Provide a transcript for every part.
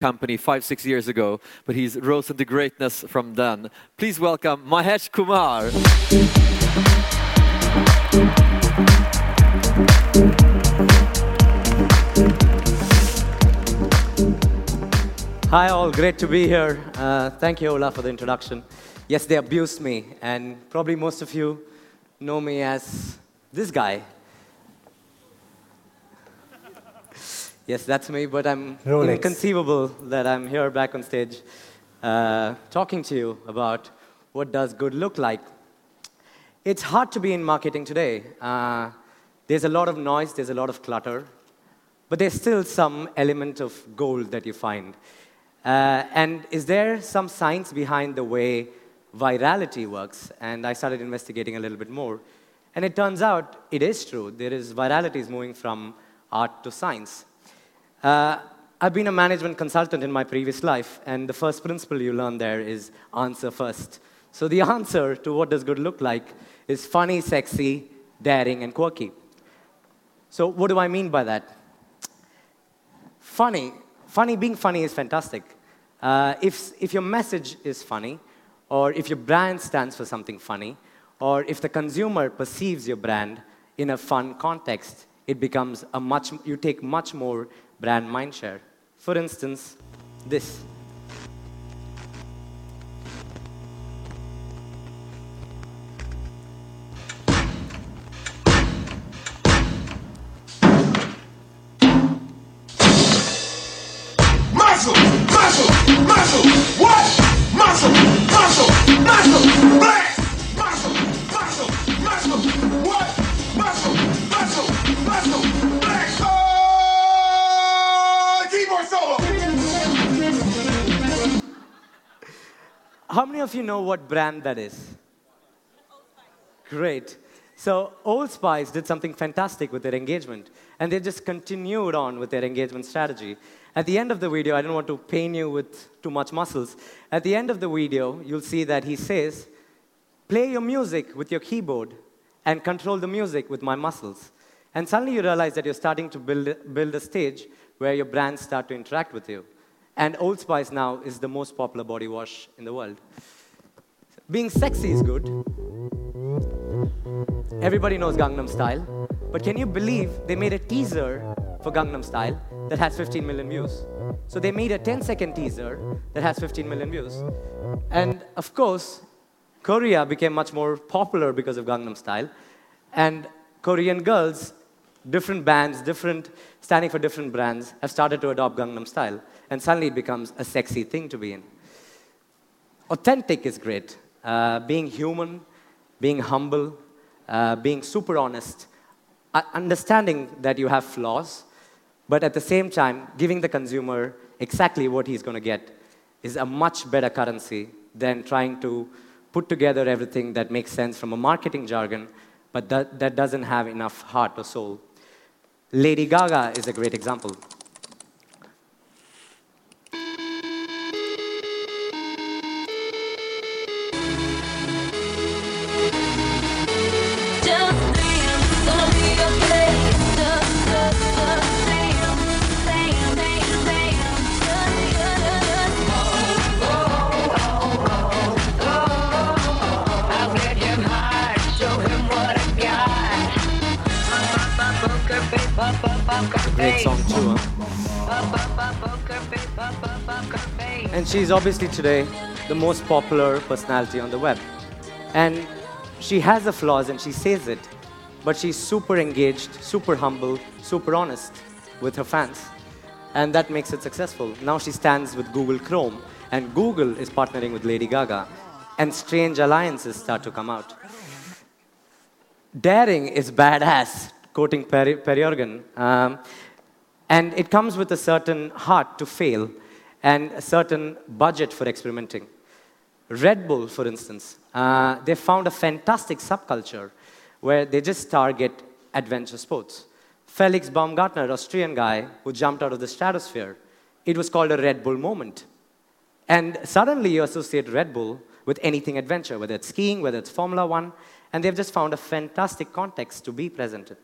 company five, six years ago, but he's rose into greatness from then. Please welcome Mahesh Kumar. Hi, all. Great to be here. Uh, thank you, Ola, for the introduction. Yes, they abused me, and probably most of you know me as this guy. Yes, that's me, but I'm Rolex. inconceivable that I'm here back on stage uh, talking to you about what does good look like. It's hard to be in marketing today. Uh, there's a lot of noise, there's a lot of clutter, but there's still some element of gold that you find. Uh, and is there some science behind the way virality works? And I started investigating a little bit more. And it turns out it is true. There is virality is moving from art to science. Uh, I've been a management consultant in my previous life, and the first principle you learn there is answer first. So the answer to what does good look like is funny, sexy, daring, and quirky. So what do I mean by that? Funny, funny, being funny is fantastic. Uh, if, if your message is funny, or if your brand stands for something funny, or if the consumer perceives your brand in a fun context, it becomes a much, you take much more brand mindshare. For instance, this. How many of you know what brand that is? Great. So Old Spice did something fantastic with their engagement, and they just continued on with their engagement strategy. At the end of the video, I don't want to pain you with too much muscles. At the end of the video, you'll see that he says, play your music with your keyboard and control the music with my muscles. And suddenly you realize that you're starting to build, build a stage where your brands start to interact with you. And Old Spice now is the most popular body wash in the world. Being sexy is good. Everybody knows Gangnam Style. But can you believe they made a teaser for Gangnam Style that has 15 million views? So they made a 10 second teaser that has 15 million views. And of course, Korea became much more popular because of Gangnam Style. And Korean girls, different bands, different, standing for different brands, have started to adopt Gangnam Style. And suddenly it becomes a sexy thing to be in. Authentic is great. Uh, being human, being humble, uh, being super honest, uh, understanding that you have flaws, but at the same time, giving the consumer exactly what he's going to get is a much better currency than trying to put together everything that makes sense from a marketing jargon, but that, that doesn't have enough heart or soul. Lady Gaga is a great example. Great song too, And she's obviously today the most popular personality on the web. And she has the flaws and she says it, but she's super engaged, super humble, super honest with her fans. And that makes it successful. Now she stands with Google Chrome, and Google is partnering with Lady Gaga, and strange alliances start to come out. Daring is badass, quoting Perry, Perry Organ. Um, and it comes with a certain heart to fail and a certain budget for experimenting. Red Bull, for instance, uh, they found a fantastic subculture where they just target adventure sports. Felix Baumgartner, Austrian guy who jumped out of the stratosphere, it was called a Red Bull moment. And suddenly you associate Red Bull with anything adventure, whether it's skiing, whether it's Formula One, and they've just found a fantastic context to be presented.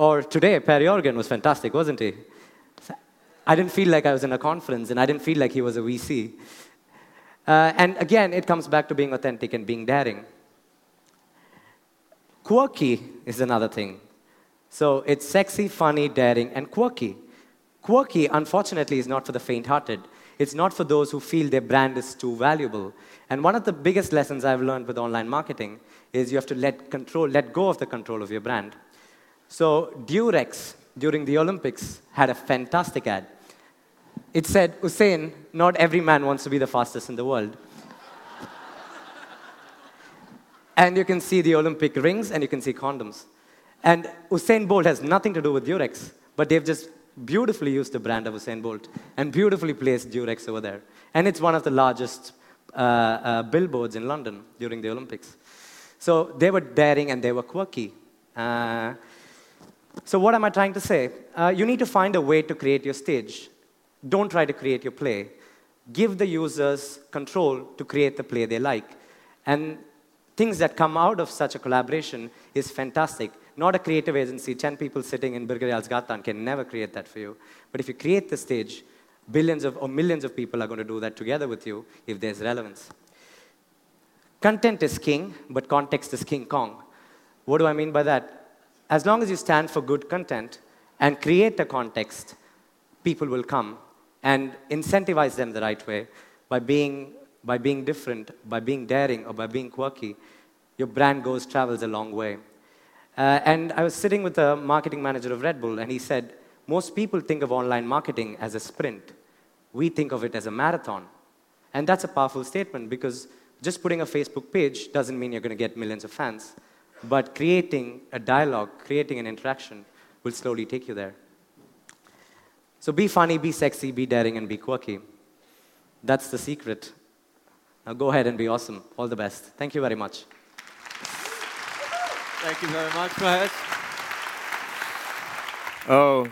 Or today, Perry Organ was fantastic, wasn't he? I didn't feel like I was in a conference, and I didn't feel like he was a VC. Uh, and again, it comes back to being authentic and being daring. Quirky is another thing. So it's sexy, funny, daring, and quirky. Quirky, unfortunately, is not for the faint hearted. It's not for those who feel their brand is too valuable. And one of the biggest lessons I've learned with online marketing is you have to let, control, let go of the control of your brand. So Durex, during the Olympics, had a fantastic ad. It said, Usain, not every man wants to be the fastest in the world. and you can see the Olympic rings and you can see condoms. And Usain Bolt has nothing to do with Durex, but they've just beautifully used the brand of Usain Bolt and beautifully placed Durex over there. And it's one of the largest uh, uh, billboards in London during the Olympics. So they were daring and they were quirky. Uh, so, what am I trying to say? Uh, you need to find a way to create your stage. Don't try to create your play. Give the users control to create the play they like. And things that come out of such a collaboration is fantastic. Not a creative agency, 10 people sitting in Birger Jarlsgatan can never create that for you. But if you create the stage, billions of, or millions of people are going to do that together with you if there's relevance. Content is king, but context is King Kong. What do I mean by that? As long as you stand for good content and create a context, people will come and incentivize them the right way by being, by being different, by being daring, or by being quirky. Your brand goes, travels a long way. Uh, and I was sitting with the marketing manager of Red Bull, and he said, Most people think of online marketing as a sprint. We think of it as a marathon. And that's a powerful statement because just putting a Facebook page doesn't mean you're going to get millions of fans. But creating a dialogue, creating an interaction will slowly take you there. So be funny, be sexy, be daring, and be quirky. That's the secret. Now go ahead and be awesome. All the best. Thank you very much. Thank you very much, Mahesh. Oh,